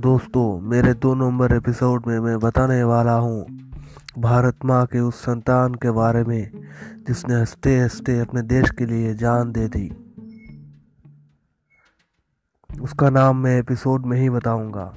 दोस्तों, मेरे दो नंबर एपिसोड में मैं बताने वाला हूँ भारत माँ के उस संतान के बारे में, जिसने हँसते हँसते अपने देश के लिए जान दे दी। उसका नाम मैं एपिसोड में ही बताऊँगा।